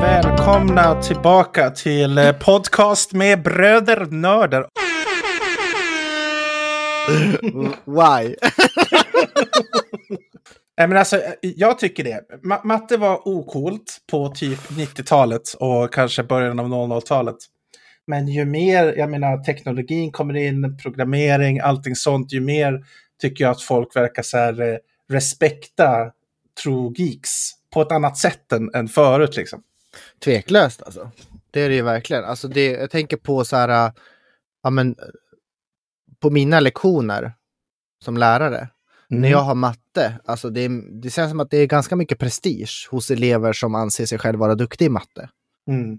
Välkomna tillbaka till eh, podcast med bröder nörder. Why? Nej, men alltså, jag tycker det. Ma matte var okult på typ 90-talet och kanske början av 00-talet. Men ju mer, jag menar, teknologin kommer in, programmering, allting sånt, ju mer tycker jag att folk verkar så här eh, respekta true geeks på ett annat sätt än, än förut liksom. Tveklöst alltså. Det är det ju verkligen. Alltså det, jag tänker på så här, äh, ja men på mina lektioner som lärare. Mm. När jag har matte, alltså det, det känns som att det är ganska mycket prestige hos elever som anser sig själva vara duktiga i matte. Mm.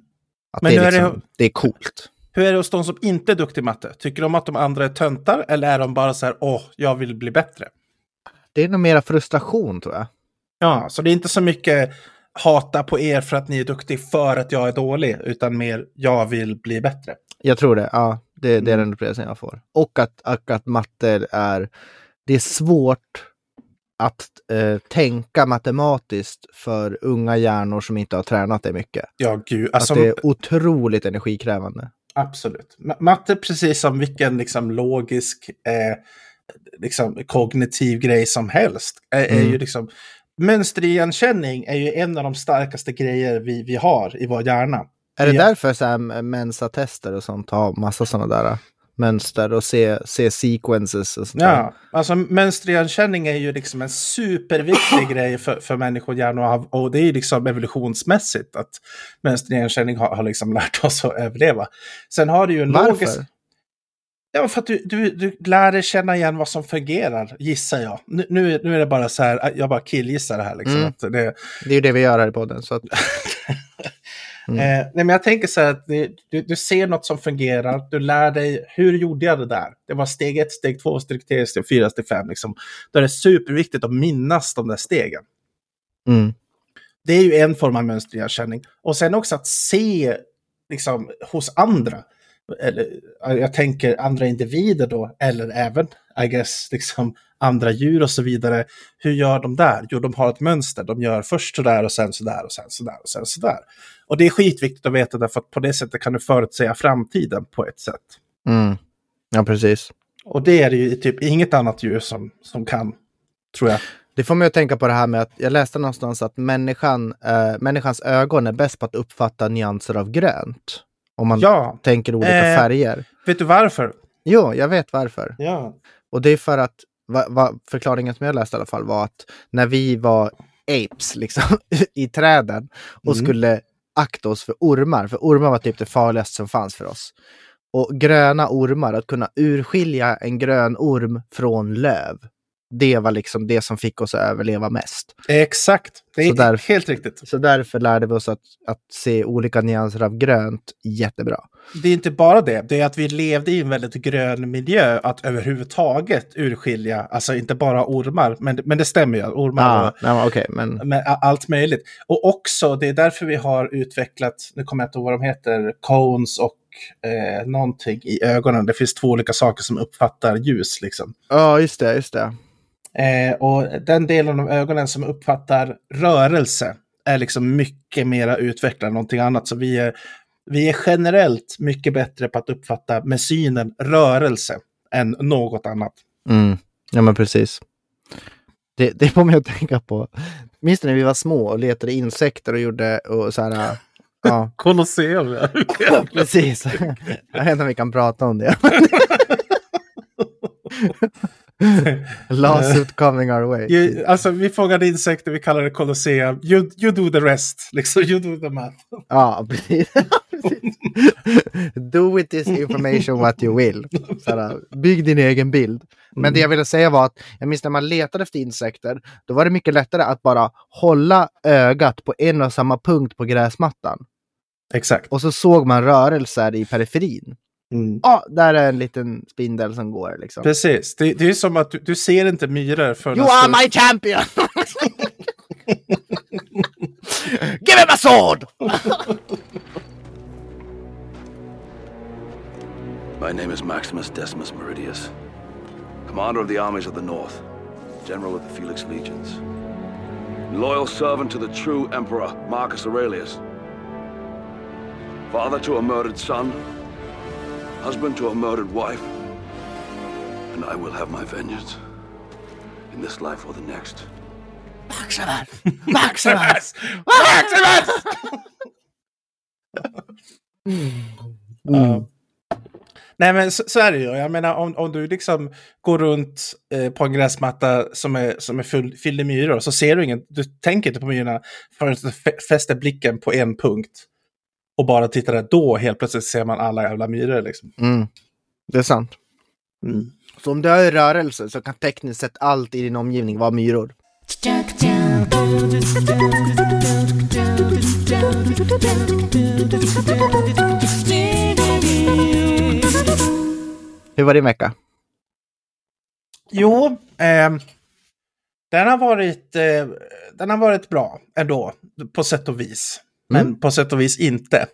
Att Men det, är är det- liksom, det är coolt. Hur är det hos de som inte är duktiga i matte? Tycker de att de andra är töntar eller är de bara så här, åh, jag vill bli bättre? Det är nog mera frustration tror jag. Ja, så det är inte så mycket hata på er för att ni är duktiga för att jag är dålig, utan mer jag vill bli bättre. Jag tror det. Ja, det, det är Mm. den upplevelsen jag får. Och att, att, att matte är... Det är svårt att eh, tänka matematiskt för unga hjärnor som inte har tränat det mycket. Ja, gud. Alltså, att det är otroligt energikrävande. Absolut. Ma- Matte, precis som vilken liksom, logisk, eh, liksom, kognitiv grej som helst, är, är Mm. ju liksom... Mönsterigenkänning är ju en av de starkaste grejer vi, vi har i vår hjärna. Är det Ja. därför så här Mensa-tester och sånt har massa sådana där äh, mönster och se, se sequences och sånt där? Ja, alltså mönsterigenkänning är ju liksom en superviktig grej för, för människohjärnor och, och det är ju liksom evolutionsmässigt att mönsterigenkänning har, har liksom lärt oss att överleva. Sen har du ju en Varför? logisk... Ja, för att du, du, du lär dig känna igen vad som fungerar, gissar jag. Nu, nu, är- nu är det bara så här, jag bara killgissar det här liksom. Mm. Det, Det är ju det vi gör här i podden. Så att, Mm. Eh, nej, men jag tänker så här att det, du, du ser något som fungerar, du lär dig hur gjorde jag det där? Det var steg ett, steg två, steg tre, steg fyra, steg fem. Liksom. Då är det superviktigt att minnas de där stegen. mm. Det är ju en form av mönsterigenkänning. Och sen också att se liksom, hos andra. Eller, jag tänker andra individer då, eller även, I guess, liksom, andra djur och så vidare. Hur gör de där? Jo, de har ett mönster. De gör först sådär och sen sådär och sen sådär och sen sådär. Och det är skitviktigt att veta därför att på det sättet kan du förutsäga framtiden på ett sätt. Mm. Ja, precis. Och det är det ju typ inget annat djur som, som kan, tror jag. Det får mig att tänka på det här med att jag läste någonstans att människan, eh, människans ögon är bäst på att uppfatta nyanser av grönt. Om man Ja, tänker olika Eh. färger. vet du varför? Jo, jag vet varför. Ja. Och det är för att, va, va, förklaringen som jag läste i alla fall var att när vi var apes liksom i träden och Mm. skulle akta oss för ormar, för ormar var typ det farligaste som fanns för oss. Och gröna ormar, att kunna urskilja en grön orm från löv. Det var liksom det som fick oss att överleva mest. Exakt, det är där- helt riktigt. Så därför lärde vi oss att, att se olika nyanser av grönt jättebra. Det är inte bara det, det är att vi levde i en väldigt grön miljö att överhuvudtaget urskilja, alltså inte bara ormar, men, men det stämmer ju, ormar Ah, och nej, men Okej, men med a- allt möjligt. Och också, det är därför vi har utvecklat, nu kommer jag inte ihåg vad de heter, cones och eh, någonting i ögonen. Det finns två olika saker som uppfattar ljus liksom. ja, just det, just det. Eh, och den delen av ögonen som uppfattar rörelse är liksom mycket mera utvecklad än någonting annat. Så vi är, vi är generellt mycket bättre på att uppfatta med synen rörelse än något annat. Mm. Ja, men precis. Det, det får mig att tänka på, minns när vi var små och letade insekter och gjorde och så här, ja, Colosseum, ja precis. Jag vet inte om vi kan prata om det. Lawsuit coming our way. You, alltså, vi fångade insekter, vi kallar det Colosseum. You, you do the rest, liksom. You do the math. Ja, precis. Do with this information what you will. Så här, bygg din egen bild. Men det jag ville säga var att jag minns när man letade efter insekter, då var det mycket lättare att bara hålla ögat på en och samma punkt på gräsmattan. Exakt. Och så såg man rörelser i periferin. Mm. Ja, där är en liten spindel som går liksom. Precis. Det, det är som att du, du ser inte myror förrän... You are my champion! Give him a sword! My name is Maximus Decimus Meridius, commander of the armies of the North, general of the Felix Legions, loyal servant to the true emperor Marcus Aurelius, father to a murdered son, husband to a murdered wife, and I will have my vengeance in this life or the next. Maximus! Maximus! Maximus! Ja. Nej men så, så är det ju. Jag menar om, om du liksom går runt eh, på en gräsmatta som är, som är full, fylld med myror så ser du ingen, du tänker inte på myrorna förrän du fä- fäster blicken på en punkt. Och bara tittar där, då helt plötsligt ser man alla jävla myror liksom. Mm. Det är sant. Mm. Så om du är i rörelse så kan tekniskt sett allt i din omgivning vara myror. Hur var din vecka? Jo, ehm, den, har varit, eh, den har varit bra ändå, på sätt och vis. Men Mm. på sätt och vis inte.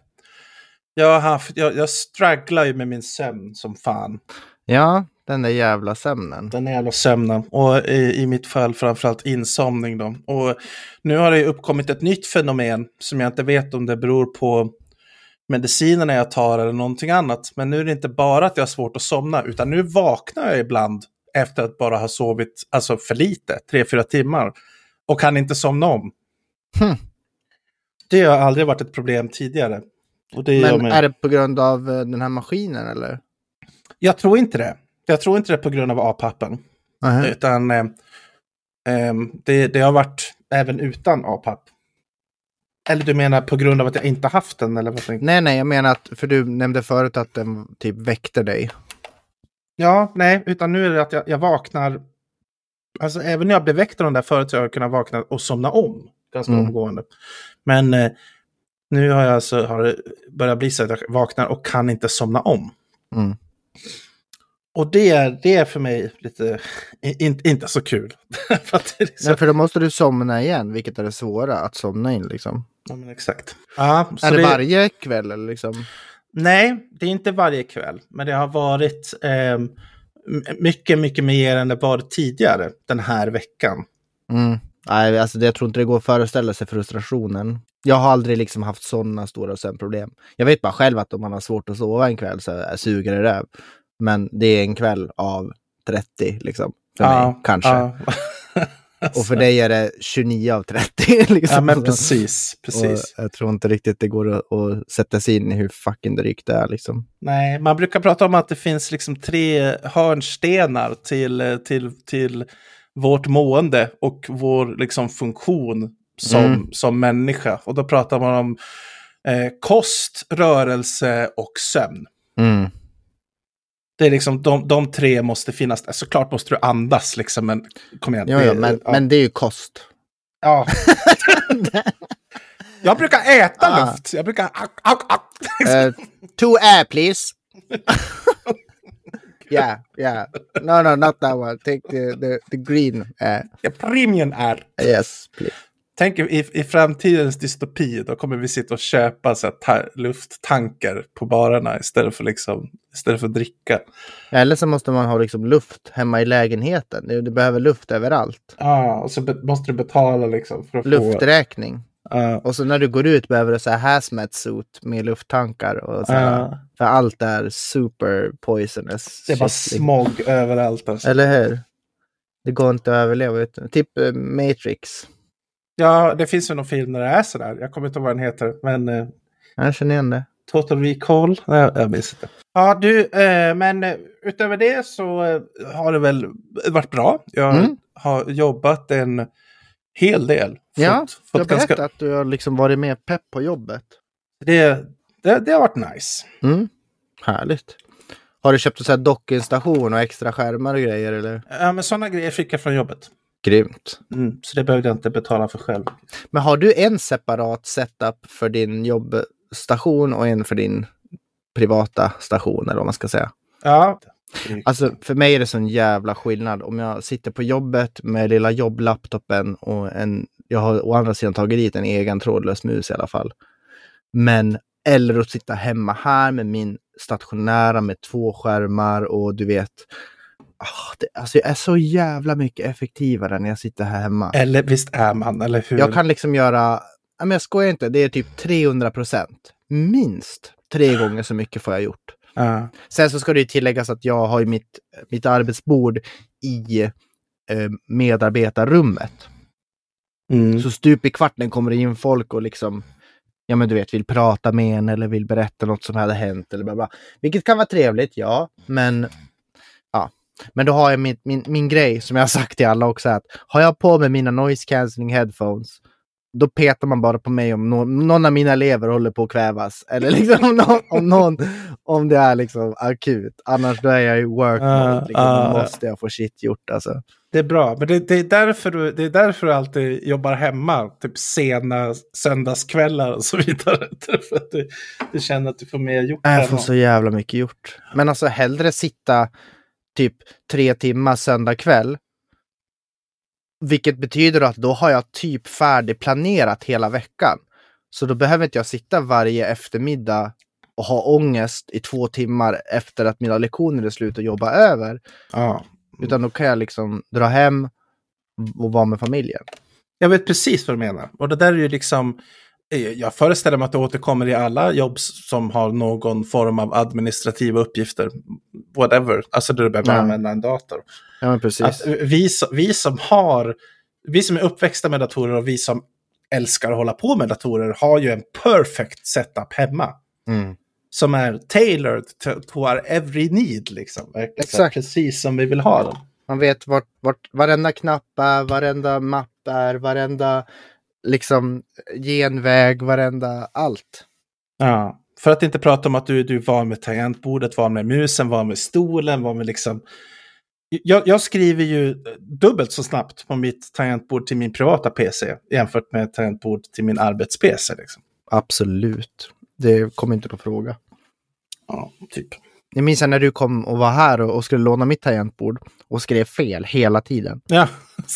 Jag, har haft, jag, jag strugglar ju med min sömn som fan. Ja, den där jävla sömnen. Den jävla sömnen. Och i, i mitt fall framförallt insomning då. Och nu har det ju uppkommit ett nytt fenomen som jag inte vet om det beror på medicinerna jag tar eller någonting annat. Men nu är det inte bara att jag har svårt att somna, utan nu vaknar jag ibland efter att bara ha sovit alltså för lite, tre, fyra timmar. Och kan inte somna om. Hmm. Det har aldrig varit ett problem tidigare. Men är det på grund av eh, den här maskinen eller? Jag tror inte det. Jag tror inte det på grund av APAPen. Nähä. Utan eh, ehm, det, det har varit även utan APAP. Eller du menar på grund av att jag inte haft den? Eller vad? Nej, nej, jag menar att, för du nämnde förut att den typ väckte dig. Ja, nej, utan nu är det att jag, jag vaknar. Alltså även när jag blev väckt av den där förut så har jag kunnat vakna och somna om. Ganska Mm. omgående. Men eh, nu har jag alltså har det börjat bli så att jag vaknar och kan inte somna om. Mm. Och det, är- det är för mig lite, in, inte så kul. för det så, Nej, för då måste du somna igen, vilket är det svåra, att somna in liksom. ja, men exakt. Ja, är det, varje kväll eller liksom? Nej, det är inte varje kväll. Men det har varit eh, mycket, mycket mer än det varit tidigare den här veckan. Mm. Nej, alltså det, jag tror inte det går att föreställa sig frustrationen. Jag har aldrig liksom haft sådana stora sömnproblem. Jag vet bara själv att om man har svårt att sova en kväll så är- suger det röv. Men det är en kväll av 30 liksom. För mig, kanske. ja. Och för dig är det 29 av 30. Liksom. ja, men Så- precis. Och precis. jag tror inte riktigt det går att, att sätta sig in i hur fucking drygt det är liksom. Nej, man brukar prata om att det finns liksom tre hörnstenar till, till, till vårt mående och vår liksom funktion som, Mm. som människa. Och då pratar man om eh, kost, rörelse och sömn. Mm. Det är liksom de, de tre måste finnas. Såklart måste du andas liksom, men kom igen. Jo, jo, men, ja. men det är ju kost. Ja. Jag brukar äta Ah. luft. Jag brukar... Au, au, au. Uh, two air please. yeah, yeah. No, no, not that one. Take the, the, the green air. Ja, Premium är... Yes, please. Tänk i, i framtidens dystopi, då kommer vi sitta och köpa så här, ta, lufttankar på barerna istället för, liksom, istället för att dricka. Eller så måste man ha liksom luft hemma i lägenheten. Du, du behöver luft överallt. Ja, och så måste du betala liksom för att få... Ja, Och så när du går ut behöver du så här hazmat suit med lufttankar. Och så här, ja. För allt är super poisonous. det är bara liksom. smog överallt. Alltså. Eller hur? Det går inte att överleva utan. Typ eh, Matrix. Ja, det finns ju någon film där det är sådär. Jag kommer inte ihåg vad den heter, men... Eh, Jag känner igen det. Total Recall? Nej, jag minns inte. Ja, du, eh, men eh, utöver det så eh, har det väl varit bra. Jag Mm. har jobbat en hel del. Fått, Ja, fått jag berättade att du har liksom varit mer pepp på jobbet. det, det, det har varit nice. Mm. Härligt. Har du köpt en dockinstation och extra skärmar och grejer eller? Ja, men sådana grejer fick jag från jobbet. Grymt. Mm, så det behövde jag inte betala för själv. Men har du en separat setup för din jobbstation och en för din privata station eller vad man ska säga. Ja. Alltså för mig är det sån jävla skillnad om jag sitter på jobbet med lilla jobblaptopen och en, jag har å andra sidan tagit dit en egen trådlös mus i alla fall. Men, eller att sitta hemma här med min stationära med två skärmar och du vet, ah, det, alltså jag är så jävla mycket effektivare när jag sitter här hemma. Eller visst är man, eller hur? Jag kan liksom göra, men jag skojar inte, det är typ 300 procent. Minst tre gånger så mycket får jag gjort. Ja. Sen så ska det ju tilläggas att jag har ju mitt, mitt arbetsbord i eh, medarbetarrummet. Mm. Så stup i kvarten kommer det in folk och liksom, ja men du vet, vill prata med en eller vill berätta något som hade hänt eller bla bla. Vilket kan vara trevligt, ja, men ja. Men då har jag min, min, min grej som jag har sagt till alla också att har jag på mig mina noise cancelling headphones då petar man bara på mig om någon, någon av mina elever håller på att kvävas. Eller liksom om, någon, om, någon, om det är liksom akut. Annars då är jag i work mode. Ah, Liksom, ah. då måste jag få shit gjort alltså. Det är bra, men det, det, är därför du, det är därför du alltid jobbar hemma. Typ sena söndagskvällar och så vidare. Därför att du, du känner att du får mer gjort. Jag får så jävla mycket gjort. Men alltså hellre sitta typ tre timmar söndag kväll. Vilket betyder att då har jag typ färdigplanerat hela veckan. Så då behöver inte jag sitta varje eftermiddag och ha ångest i två timmar efter att mina lektioner är slut och jobba över. Ja. Utan då kan jag liksom dra hem och vara med familjen. Jag vet precis vad du menar. Och det där är ju liksom, jag föreställer mig att det återkommer i alla jobb som har någon form av administrativa uppgifter. Whatever, alltså där du behöver Ja. använda en dator. Ja, men precis. Att vi, vi som har, vi som är uppväxta med datorer och vi som älskar att hålla på med datorer har ju en perfect setup hemma. Mm. Som är tailored to, our every need liksom. Exakt. Precis som vi vill ha dem. Man vet vart, vart varenda knapp är, varenda mapp är, varenda liksom genväg, varenda allt. Ja, för att inte prata om att du, du är van med tangentbordet, van med musen, van med stolen, van med liksom... Jag, jag skriver ju dubbelt så snabbt på mitt tangentbord till min privata PC jämfört med tangentbord till min arbets-PC. Liksom. Absolut. Det kommer inte på fråga. Ja, typ. Jag minns när du kom och var här och, och skulle låna mitt tangentbord och skrev fel hela tiden. Ja,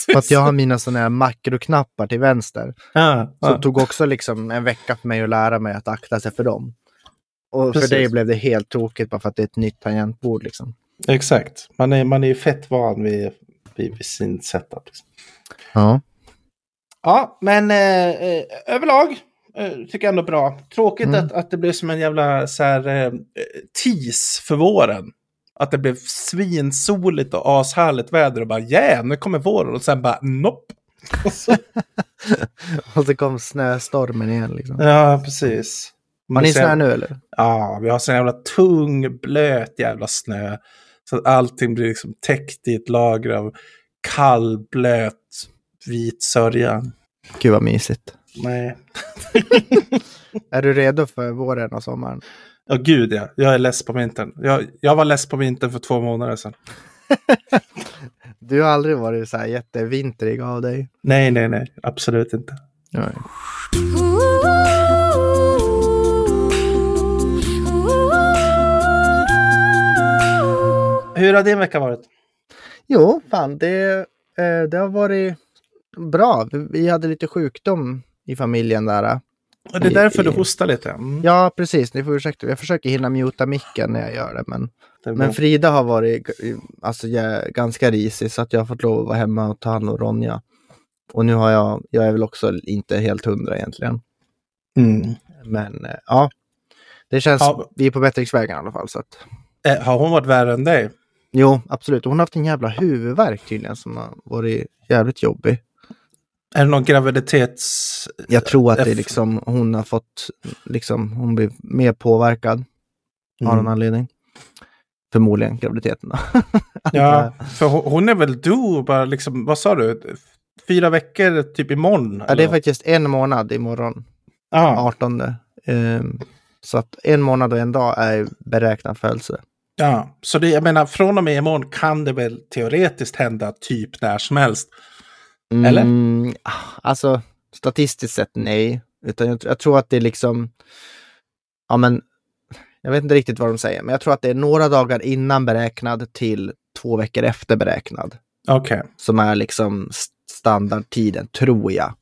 För att jag har mina sådana här makroknappar till vänster. ja, Så det tog också liksom en vecka för mig att lära mig att akta sig för dem. Och Precis. för dig blev det helt tråkigt bara för att det är ett nytt tangentbord liksom. exakt. Man är, man är ju fett van vid, vid, vid sin setup. Liksom. Ja. Ja, men eh, eh, överlag tycker jag ändå bra. Tråkigt Mm. att, att det blev som en jävla så här, eh, tease för våren. Att det blev svinsoligt och ashärligt väder och bara yeah, nu kommer våren och sen bara nopp. Och så- Och så kom snöstormen igen liksom. ja, precis. Har ni snö nu eller? Ja, vi har så jävla tung, blöt jävla snö. Så att allting blir liksom täckt i ett lager av kall, blöt, vit sörja. Gud vad mysigt. Nej. Är du redo för våren och sommaren? Ja, gud ja. Jag är less på vintern. Jag, jag var less på vintern för två månader sedan. Du har aldrig varit så här jättevintrig av dig. Nej, nej, nej. Absolut inte. Nej. Hur har din vecka varit? Jo, fan det, eh, det har varit bra. Vi, vi hade lite sjukdom i familjen där. Och det är därför du I- hostar lite. Mm. Ja, precis. Ni får ursäkta. Jag försöker hinna muta micken när jag gör det. Men, det men. Frida har varit alltså, ganska risig så att jag har fått lov att vara hemma och ta hand om Ronja. Och nu har jag, jag är väl också inte helt hundra egentligen. Mm. Men eh, ja, det känns, Ja. vi är på bättringsvägen i alla fall. Så att, Eh, har hon varit värre än dig? jo, absolut. Hon har haft en jävla huvudvärk tydligen som har varit jävligt jobbig. Är det någon graviditets... Jag tror att det är liksom, hon har fått, liksom, hon blir mer påverkad av någon Mm. anledning. Förmodligen graviditeten då. Ja, för hon, är väl du bara liksom, vad sa du? Fyra veckor typ imorgon? Ja, det är eller? faktiskt en månad imorgon, Ja, 18. Ehm, så att en månad och en dag är beräknad födelse. ja. Så det, jag menar, från och med imorgon kan det väl teoretiskt hända typ när som helst. Eller? Mm, alltså, statistiskt sett nej. Utan jag, jag tror att det är liksom, ja men, Jag vet inte riktigt vad de säger, men jag tror att det är några dagar innan beräknad till två veckor efter beräknad. Okej. Som är liksom st- standardtiden, tror jag.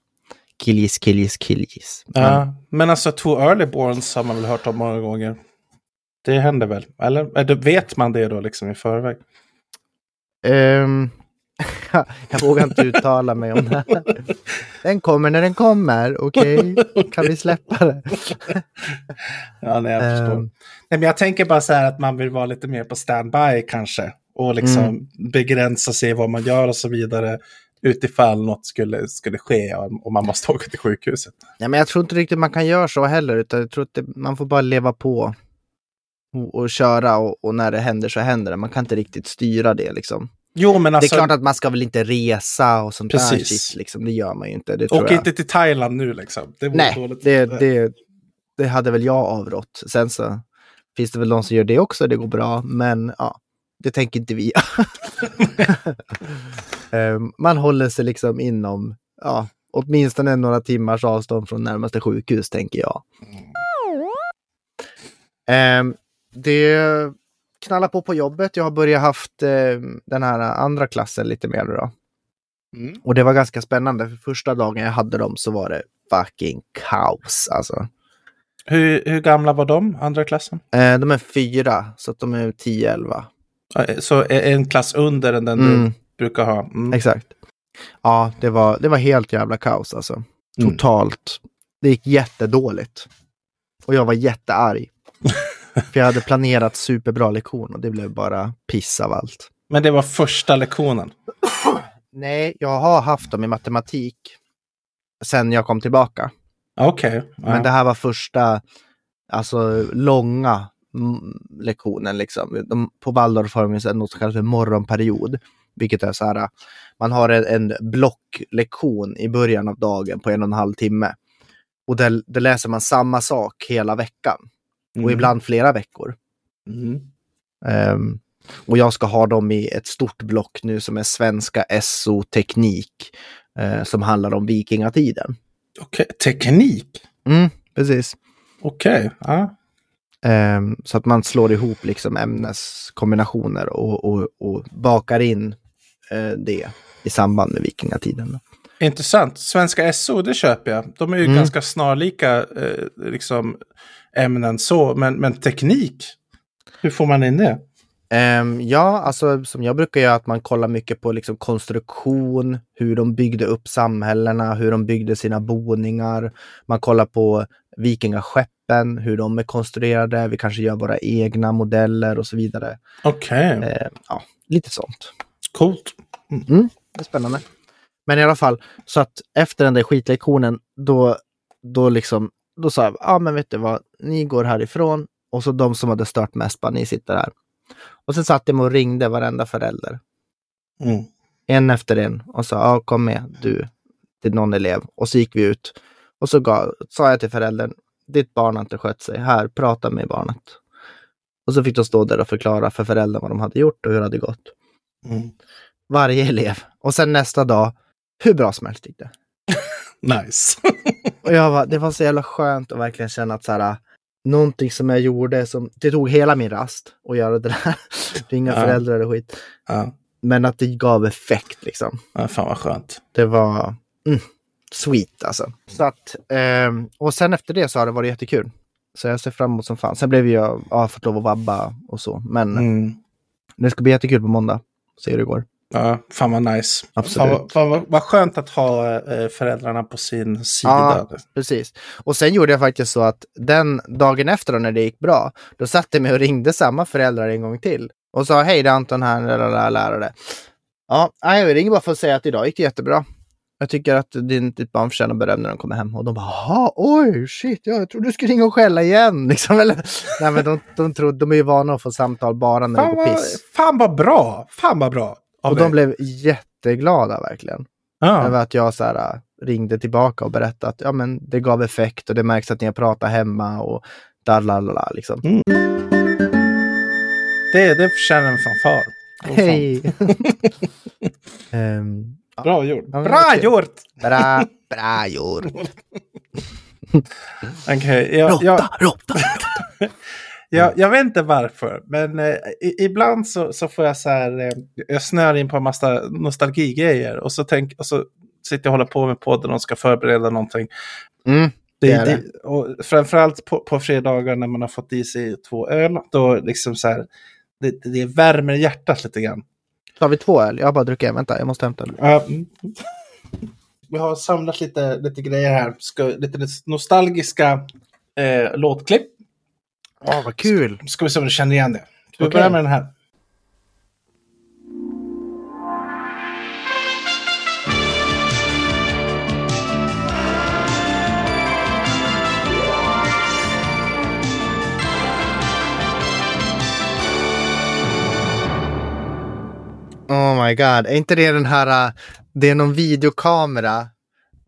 Killgis, killgis, killgis. Ja, men alltså two early borns har man väl hört om många gånger. Det händer väl? Eller Eller vet man det då liksom i förväg? Ehm, jag vågar inte uttala mig om det. här. Den kommer när den kommer, okej? Kan vi släppa det? Ja, nej, jag förstår. Ehm. Nej, men jag tänker bara så här att man vill vara lite mer på standby kanske. Och liksom Mm. begränsa sig vad man gör och så vidare. Utifall något skulle, skulle ske och man måste åka till sjukhuset. Ja, men jag tror inte riktigt man kan göra så heller, utan jag tror att det, man får bara leva på och, och köra och, och när det händer så händer det. Man kan inte riktigt styra det liksom. Jo, men alltså. det är klart att man ska väl inte resa och sånt där Precis. shit, liksom. Det gör man ju inte. Det jag. inte till Thailand nu liksom. Det Nej, det, det, det hade väl jag avrått. Sen så finns det väl de som gör det också, det går bra, men ja, det tänker inte vi. Ehm, Man håller sig liksom inom, ja, åtminstone några timmars avstånd från närmaste sjukhus, tänker jag. Ehm, Det knallar på på jobbet. Jag har börjat haft eh, den här andra klassen lite mer nu då. Mm. Och det var ganska spännande, för första dagen jag hade dem så var det fucking kaos alltså. Hur, hur gamla var de, andra klassen? Eh, de är fyra, så att de är 10-11. Ja, Så är en klass under än den Mm. du brukar ha. Mm. Exakt. Ja, det var, det var helt jävla kaos alltså. Mm. Totalt. Det gick jättedåligt. Och jag var jättearg. För jag hade planerat superbra lektion och det blev bara piss av allt. Men det var första lektionen. Nej, jag har haft dem i matematik sen jag kom tillbaka. Okej. Ja. Men det här var första, alltså långa mm, lektionen liksom. De, på Waldorf har de något som kallas för morgonperiod. Vilket är så här, man har en, en blocklektion i början av dagen på en och en halv timme. Och där, där läser man samma sak hela veckan. Och Mm. ibland flera veckor. Mm. Ehm, och jag ska ha dem i ett stort block nu som är svenska SO-teknik. eh, som handlar om vikingatiden. Okej, Teknik? Mm, precis. Okej. Ja. Ehm, så att man slår ihop liksom ämneskombinationer och, och, och bakar in eh, det i samband med vikingatiden. Intressant. Svenska SO, det köper jag. De är ju Mm. ganska snarlika eh, liksom, ämnen så. Men, men teknik, hur får man in det? Ehm, ja, alltså som jag brukar göra, att man kollar mycket på liksom konstruktion, hur de byggde upp samhällena, hur de byggde sina boningar. Man kollar på vikingaskeppen, hur de är konstruerade. Vi kanske gör våra egna modeller och så vidare. Okej, Ehm, ja, lite sånt. coolt. Det är spännande. Men i alla fall, så att efter den där skitlektionen, då, då liksom, då sa jag, ja ah, men vet du vad, ni går härifrån och så de som hade stört mest, bara ni sitter här. Och sen satt jag och ringde varenda förälder, Mm. en efter en och sa, ja kom med du till någon elev. Och så gick vi ut och så gav, sa jag till föräldern, ditt barn har inte skött sig, här, prata med barnet. Och så fick de stå där och förklara för föräldern vad de hade gjort och hur det hade gått. Mm. Varje elev. Och sen nästa dag, hur bra som helst gick det. Nice. Och jag var, det var så jävla skönt att verkligen känna att så här, någonting som jag gjorde, som, det tog hela min rast att göra det där. Ringa Ja. föräldrar och skit. ja. Men att det gav effekt liksom. ja, fan vad skönt. Det var mm, sweet alltså. Så att, ehm, och sen efter det så har det varit jättekul. Så jag ser fram emot som fan. Sen blev jag, ja, fått lov att vabba och så. Men Mm. det ska bli jättekul på måndag. Se hur det går. Ja, fan vad nice. Absolut. Fan, fan, vad, vad skönt att ha eh, föräldrarna på sin sida. Ja. Precis. Och sen gjorde jag faktiskt så att den dagen efter då, när det gick bra, då satte jag mig och ringde samma föräldrar en gång till. Och sa hej det är Anton här, lärare. Ja, jag ringer bara för att säga att idag gick det jättebra. Jag tycker att din, ditt barn förtjänar beröm när de kommer hem. Och de bara, oj, shit, ja, jag trodde du skulle ringa och skälla igen. Liksom, eller, nej, men de, de, tror, de är ju vana att få samtal bara när det Fan går vad, piss. fan vad bra. Fan vad bra. Och de blev jätteglada verkligen. ja. Över att jag så här, äh, ringde tillbaka och berättade att ja, men det gav effekt och det märks att ni har pratat hemma och dalalala liksom. Mm. det, det förtjänar en fanfar. Hej! Ja, Bra gjort. Ja, Bra okej. gjort! bra, bra gjort. Okej, jag, jag, Råtta, råtta. Jag, jag vet inte varför, men eh, ibland så, så får jag så här, eh, jag snör in på en massa nostalgigrejer och så, tänk, och så sitter jag och håller på med podden och ska förbereda någonting. Mm, Det, Det det, och framförallt på, på fredagar när man har fått i sig två öl, då liksom så här, det, det värmer hjärtat lite grann. tar vi två öl? Jag har bara druckit en. Vänta, jag måste hämta en. Mm. Vi har samlat lite, lite grejer här, ska, lite nostalgiska eh, låtklipp. Åh, vad kul! Ska vi se om du känner igen det. Ska vi Okej. börja med den här? Oh my god, är inte det den här, uh, det är någon videokamera.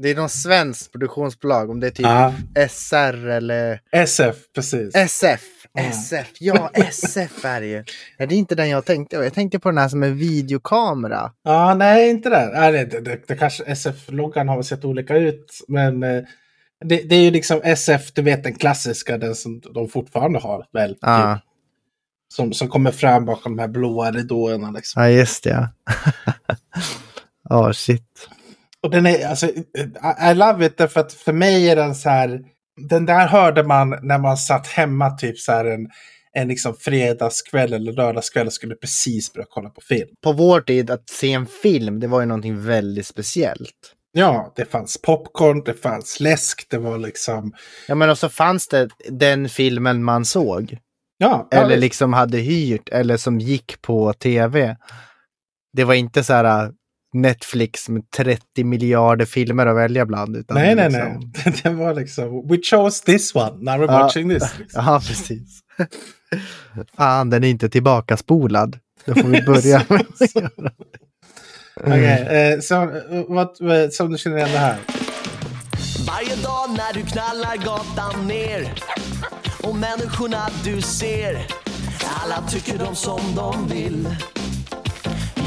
Det är någon svensk produktionsbolag, om det är typ Ja, SR eller SF, precis. SF. SF, ja SF är det ju. Ja, det är inte den jag tänkte på. Jag tänkte på den här som en videokamera. Ja, nej, inte den. Nej, det, det, det, kanske SF-loggan har sett olika ut, men eh, det, det är ju liksom SF, du vet den klassiska, den som de fortfarande har väl. Ja, Typ, som, som kommer fram bakom de här blåa ridåerna. Liksom. ja just det. Ja, oh, shit. Och den är, alltså, I, I love it därför att för mig är den så här, den där hörde man när man satt hemma typ så här en, en liksom fredagskväll eller lördagskväll och skulle precis börja kolla på film. På vår tid att se en film, det var ju någonting väldigt speciellt. Ja, det fanns popcorn, det fanns läsk, det var liksom, Ja, men och så fanns det den filmen man såg. ja. Eller ja, liksom hade hyrt eller som gick på tv. Det var inte så här Netflix med 30 miljarder filmer att välja bland. Utan nej, nej, liksom... nej. Det var liksom, we chose this one, now we're Ja. watching this. Liksom. Ja, precis. Fan, den är inte tillbaka spolad. Då får vi börja med att göra. Okej, eh, så, eh, vad, eh, som du känner igen det här. Varje dag när du knallar gatan ner och människorna du ser alla tycker de som de vill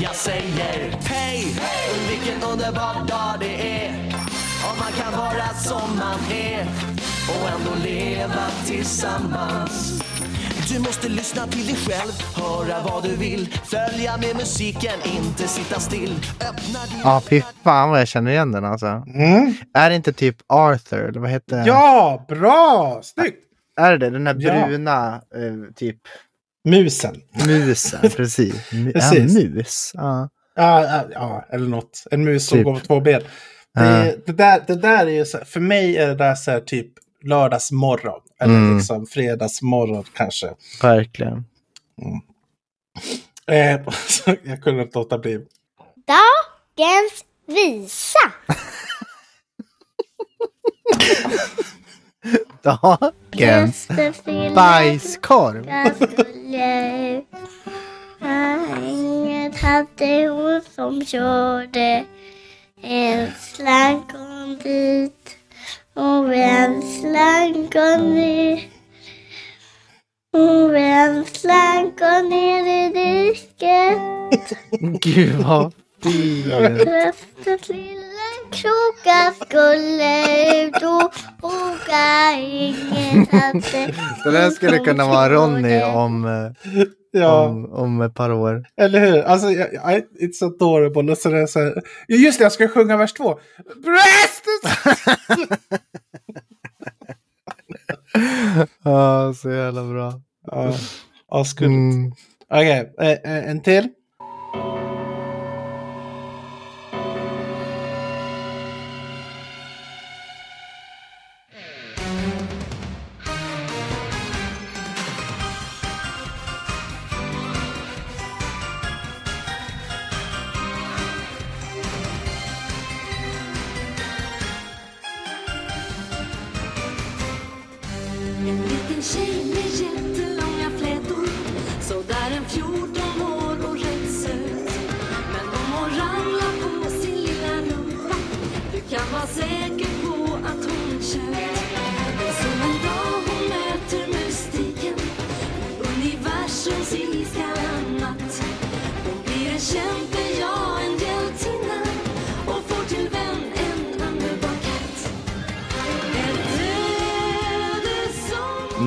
Jag säger hej, vilken underbar dag det är om man kan vara som man är och ändå leva tillsammans du måste lyssna till dig själv, höra vad du vill Följa med musiken, inte sitta still Öppna din Ja, fy fan vad jag känner igen den alltså. Mm. Är det inte typ Arthur, eller vad heter det? Ja, bra! Snyggt! Är det? Den här Ja. bruna, eh, typ Musen. musen, precis. Precis. Ja, mus. Ja. Ja, ja, ja, eller något. En mus som Typ. går på två ben. Det, det, där, det där är ju så, för mig är det där så här typ lördagsmorgon. Eller Mm. liksom fredagsmorgon kanske. Verkligen. Eh, så jag kunde inte låta bli. Dagens visa. Dagens bajskorv. Inget. Hade hon som körde en slank kom dit och en slank kom ner. Och en slank kom ner i diket Gud vad fint. Kroka skulle ut och åka inget hade Det där skulle kunna vara Ronny om, eh, Ja, om, om ett par år. eller hur? Alltså, I, it's adorable. Och så är det så här, just det, jag ska sjunga vers två. Ja, så jävla bra. Ja, asgulligt. Mm. Okej, eh, eh, en till.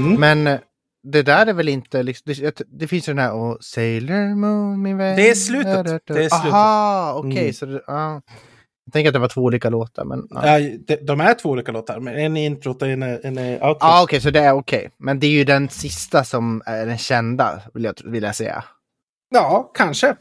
Som Men eh, det där är väl inte liksom, det, det finns ju den här och Sailor Moon min vän. Det är slutet. Det är slutet. Aha, okej. Mm. så det. Jag tänker att det var två olika låtar. Men, ja. Ja, de, de är två olika låtar, men en är introt och en är, en är outro. Ja, okej, så det är okej. Men det är ju den sista som är den kända, vill jag, vill jag säga. Ja, kanske.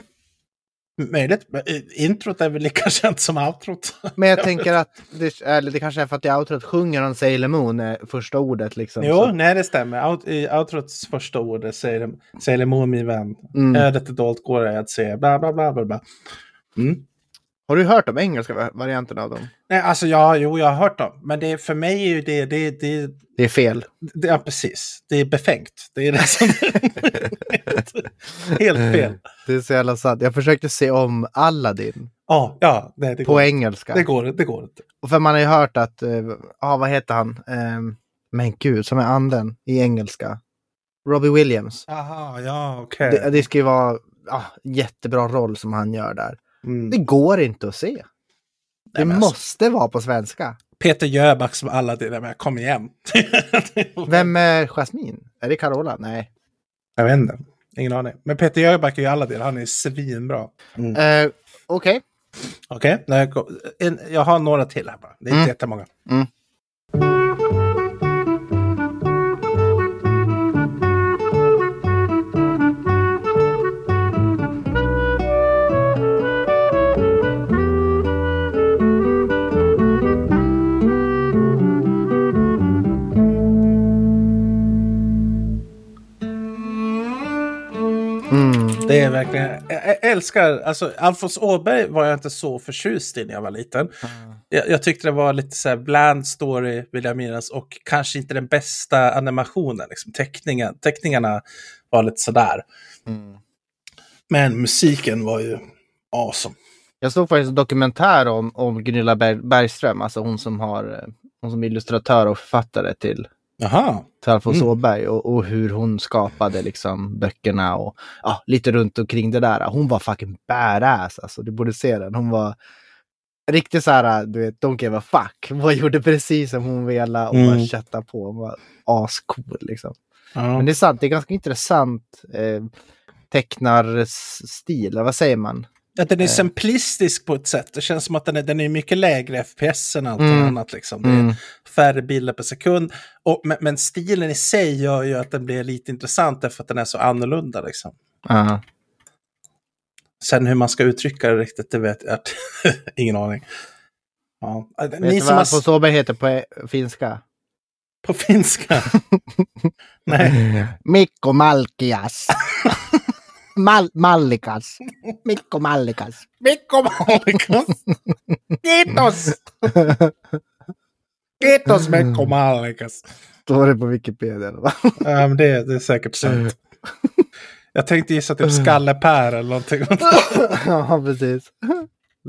Möjligt. Eh, Introt är väl lika känt som outrot. Men jag tänker att det, eller det kanske är för att i outrot sjunger han Sailor Moon, är första ordet liksom. Jo, så. nej det stämmer. Out, I outrots första ord säger de, säger de Moon, min vän. Mm. Ödet är dolt går det att se, bla bla bla bla bla. Mm. Har du hört de engelska va- varianterna av dem? Nej, alltså ja, jo, jag har hört dem. Men det, för mig är ju det, det, det, Det är fel. det ja, precis. Det är befängt. Det är det som helt, helt fel. Det är så jävla sant. Jag försökte se om Aladdin Ja, ja, det, det på går. engelska. Det går, det går inte. Och för man har ju hört att, eh, ja vad heter han? Ehm, men gud, som är anden i engelska. Robbie Williams. Jaha, ja, okej. Det, det ska ju vara ja, jättebra roll som han gör där. Mm. Det går inte att se. Det men alltså- måste vara på svenska. Peter Jöback som alla det där med, kom igen. Vem är Jasmine? Är det Carola? Nej. Jag vet inte. Ingen aning. Men Peter Jöback är ju alla det. Han är svinbra. Eh, Okej. Okej, okay. jag, jag har några till här bara. Det är inte Mm. jättemånga. Mm. Verkligen, jag, älskar, alltså Alfons Åberg var jag inte så förtjust i när jag var liten. Jag, jag tyckte det var lite så här bland story, vill jag minnas, och kanske inte den bästa animationen, liksom teckningen. Teckningarna var lite sådär. Mm. Men musiken var ju awesome. Jag såg faktiskt en dokumentär om, om Gunilla Berg, Bergström, alltså hon som har eh, hon som är illustratör och författare till, Jaha, till Alfons Mm. Åberg och, och hur hon skapade liksom böckerna och ja, lite runt omkring det där. Hon var fucking badass alltså, du borde se den. Hon var riktigt så här, du vet, don't give a fuck. Hon gjorde precis som hon ville och Mm. bara köttade på. Hon var ascool liksom. ja. Men det är sant, det är ganska intressant eh, tecknarstil, vad säger man? Att den är simplistisk på ett sätt. Det känns som att den är, den är mycket lägre FPS än allt Mm. annat. Liksom. Det är Mm. färre bilder per sekund. Och, men, men stilen i sig gör ju att den blir lite intressant därför att den är så annorlunda. Liksom. Ja. Sen hur man ska uttrycka det riktigt, det vet jag Ingen aning. Ja. Vet Ni du som vad har... Åberg heter på eh, finska? På finska? Nej. Mikko Malkias. Mal Mallikas. Mikko Mallikas. Mikko Mallikas. Kiitos! Kiitos Mikko Mallikas. Står det på Wikipedia? Men det, det är säkert sant. Jag tänkte gissa typ Skalle-Per eller någonting. ja, precis.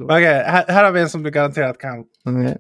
Okej, här, här har vi en som du garanterat kan. Okej.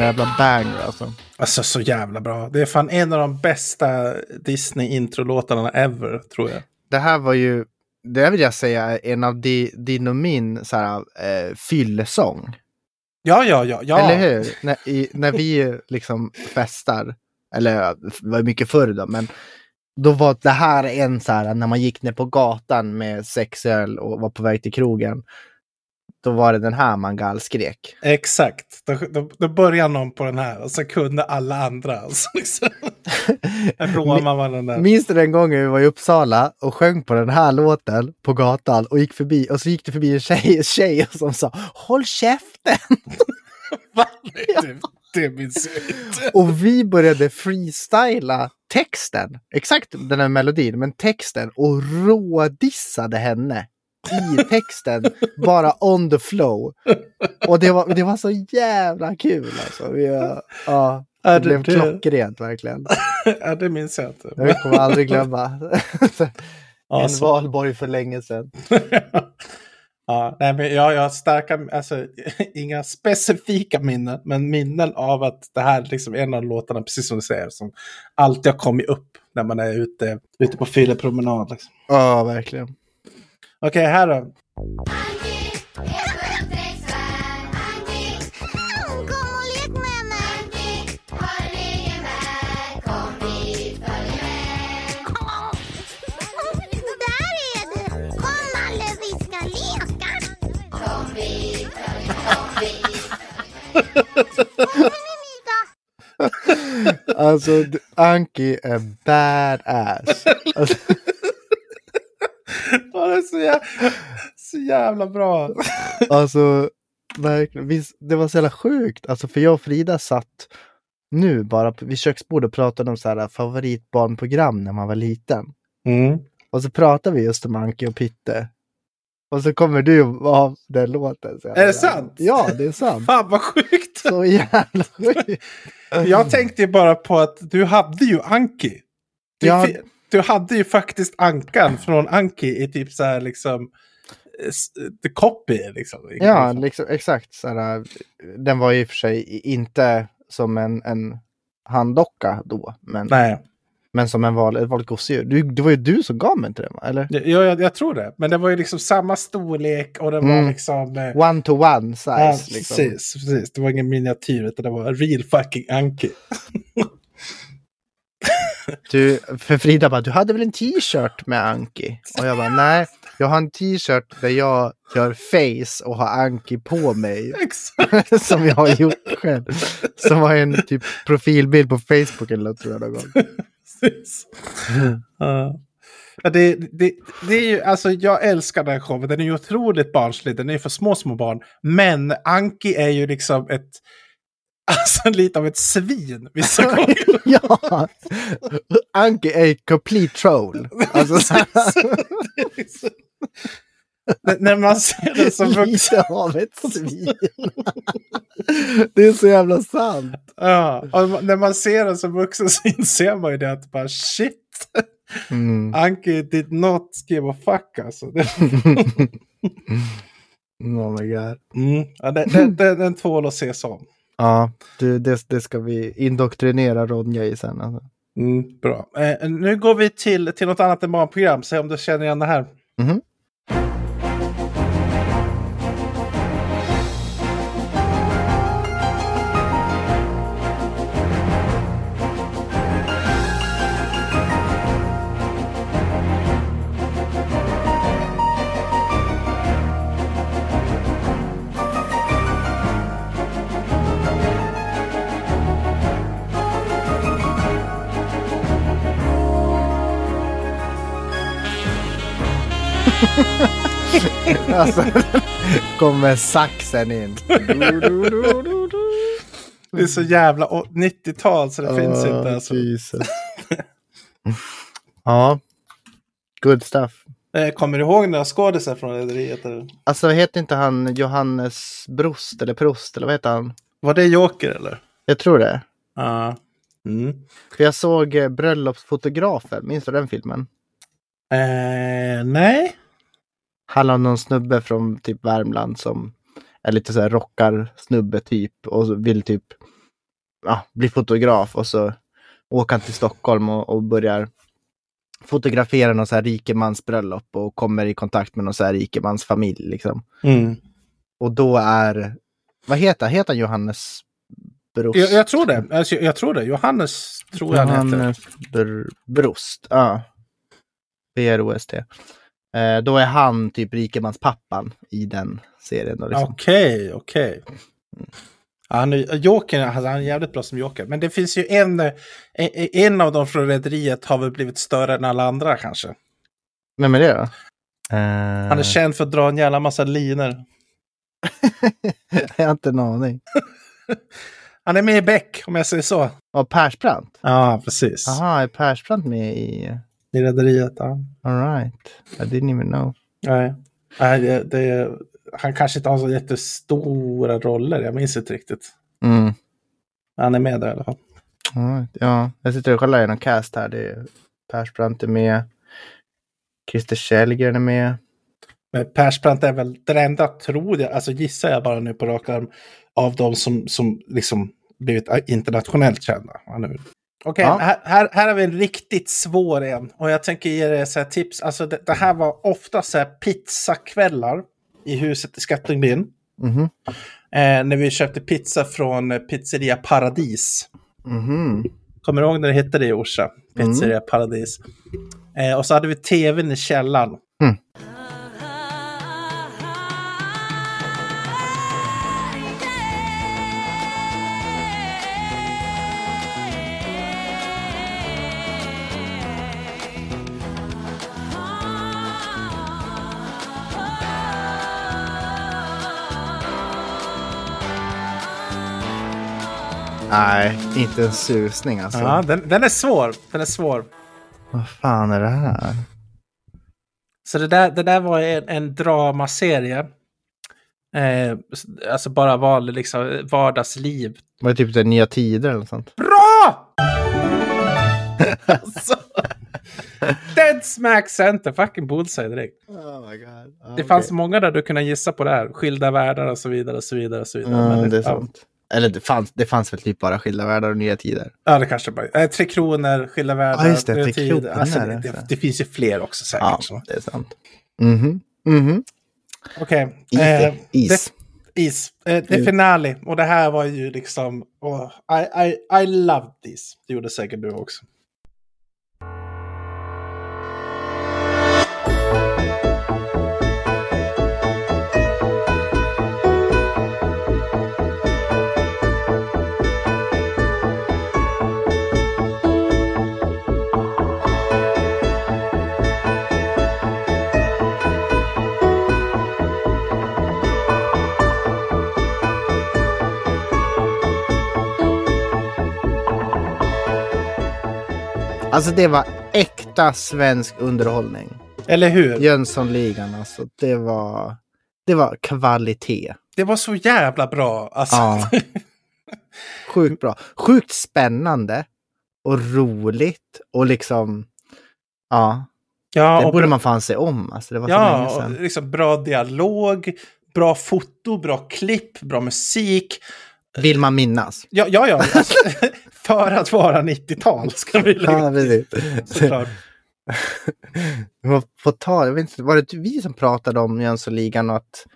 Jävla banger alltså. Alltså så jävla bra. Det är fan en av de bästa Disney-introlåtarna ever, tror jag. Det här var ju, det vill jag säga, är en av di, din och min så här, eh, fyllesång. Ja, ja, ja. ja. Eller hur? När, i, när vi liksom festar, eller var mycket förr då, men då var det här en så här, när man gick ner på gatan med sex öl och var på väg till krogen. Då var det den här man gallskrek. Exakt. Då, då, då börjar någon på den här och så kunde alla andra. Alltså, liksom. Den. Minns du den gången vi var i Uppsala och sjöng på den här låten på gatan och gick förbi och så gick det förbi en tjej, tjej som sa Håll käften! Va? Det, det minns jag inte. Och vi började freestyla texten, exakt den här melodin, men texten och rådissade henne. I texten, bara on the flow. Och det var, det var så jävla kul alltså. Vi, ja, det det- blev det- klockrent verkligen. ja, det minns jag inte. Jag kommer aldrig glömma. En valborg för länge sedan. ja, nej, men jag, jag har starka, alltså inga specifika minnen, men minnen av att det här liksom är en av låtarna, precis som du säger, som alltid har kommit upp när man är ute, ute på fyllepromenad. Liksom. Ja, verkligen. Okej, här då. Alltså, Anki är badass. Alltså, är så jävla, så jävla bra. alltså verkligen. Det var så jävla sjukt. Alltså, för jag och Frida satt nu bara vid köksbordet och pratade om så här favoritbarnprogram när man var liten. Mm. Och så pratade vi just om Anki och Pytte. Och så kommer du av den låten. Så Är det bara, sant? Ja, det är sant. Fan vad sjukt. Så jävla sjukt. Jag tänkte bara på att du hade ju Anki. Du, Ja. Du hade ju faktiskt Ankan från Anki i typ så här liksom eh, s- the copy liksom. Ja, liksom, exakt. Så här, den var ju i och för sig inte som en, en handdocka då, men, Nej, men som en val, ett vanligt gosedjur. Du, det var ju du som gav mig till den, eller? jag, jag, jag tror det. Men det var ju liksom samma storlek och den var Mm. liksom... eh, One to one size. Ja, liksom. precis, precis. Det var ingen miniatyr utan det var real fucking Anki. Du, för Frida bara, du hade väl en t-shirt med Anki? Och jag bara, nej, jag har en t-shirt där jag gör face och har Anki på mig. Exakt. som jag har gjort själv. Som var en typ profilbild på Facebook eller något tror jag någon gång. Precis. Ja, det, det, det är ju, alltså jag älskar den showen. Den är ju otroligt barnslig. Den är ju för små, små barn. Men Anki är ju liksom ett, alltså lite av ett svin vissa gånger. ja! Anki är complete troll. Alltså, Det När man ser den som vuxen. lite av ett svin. det är så jävla sant. Ja, och när man ser den som vuxen så inser man ju det att bara shit. Mm. Anki did not give a fuck alltså. Det, Oh my god. mm, ja, den, den, den, den tål att ses om. Ja, du, det, det ska vi indoktrinera Ronja i sen. Alltså. Mm, bra. Eh, nu går vi till, till något annat än barnprogram. Se om du känner igen det här. Mhm. Alltså, kommer saxen in. Det är så jävla å- 90-tal så det finns Ah, inte. Alltså. Ja, good stuff. Eh, kommer du ihåg några skådisar från Rederiet? Alltså heter inte han Johannes Brost eller Prost eller vad heter han? Var det Joker eller? Jag tror det. Ja. Mm. För jag såg eh, Bröllopsfotografen, minns du den filmen? Eh, nej. Handlar om någon snubbe från typ Värmland som är lite så här rockar snubbe typ och vill typ ja, bli fotograf och så åker han till Stockholm och, och börjar fotografera någon så här rikemans bröllop och kommer i kontakt med någon så här rikemans familj liksom. Mm. Och då är, vad heter han? Heter han Johannes Brost? Jag, jag tror det. Alltså, jag tror det. Johannes tror jag han heter. Brost, ja. B-R-O-S-T. Eh, då är han typ rikemanspappan i den serien. Då, liksom. Okej, okej. Ja, Han är, Joker, han är jävligt bra som Joker. Men det finns ju en, eh, en av dem från Rederiet har väl blivit större än alla andra kanske. Vem är det då? Han är känd för att dra en jävla massa linor. Jag har inte en aning. Han är med i Beck, om jag säger så. Och Persbrandt? Ja, precis. Jaha, är Persbrandt med i... I Rederiet, ja. All right. I didn't even know. Nej. Nej, det, det, han kanske inte har så jättestora roller, jag minns inte riktigt. Mm. Han är med där i alla fall. Ja, Ja, jag sitter och kollar igenom cast här. Det är Persbrandt är med. Christer Källgren är med. Men Persbrandt är väl den enda, tror jag, alltså gissar jag bara nu på rak arm, av de som, som liksom blivit internationellt kända. Han är- Okej, Ja. här, här, här har vi en riktigt svår en. Och jag tänker ge dig så här tips. Alltså det, det här var ofta så här pizzakvällar i huset i Skattungbyn. Mhm. Eh, när vi köpte pizza från Pizzeria Paradis. Mhm. Kommer du ihåg när det hette det i Orsa? Pizzeria Paradis. Eh, och så hade vi tvn i källaren. Nej, inte en susning alltså. Ja, den, den är svår. Den är svår. Vad fan är det här? Så det där, det där var en, en dramaserie. Eh, alltså bara vanlig liksom, vardagsliv. Var det typ det nya tider eller sånt? Bra! alltså, dead smack center, fucking bullseye direkt. Oh my god. Det fanns många där du kunde gissa på det här. Skilda världar och så vidare och så vidare. Och så vidare. Ja, Men det är ja, sant. Eller det fanns, det fanns väl typ bara skilda världar och nya tider. Ja, det kanske bara... Eh, Tre Kronor, Skilda världar. Ja, just det, Nya Tider. Alltså, det det, det, finns ju fler också säkert. Ja, så. det är sant. Mhm. Mhm. Okej. Is. eh, is. det- Is. Eh, det är finale. Och det här var ju liksom... åh, I, I, I loved this. Det gjorde säkert du också. Alltså det var äkta svensk underhållning. Eller hur? Jönssonligan alltså. Det var, det var kvalitet. Det var så jävla bra. Alltså. Ja. Sjukt bra. Sjukt spännande och roligt och liksom ja, ja, det borde man fan se om. Alltså, det var så länge ja sedan. och liksom bra dialog, bra foto, bra klipp, bra musik. Vill man minnas? Ja, ja, ja. Alltså, för att vara 90-tal ska vi lägga Ja, precis. såklart. Men På tal, jag vet inte, var det vi som pratade om Jönssonligan och att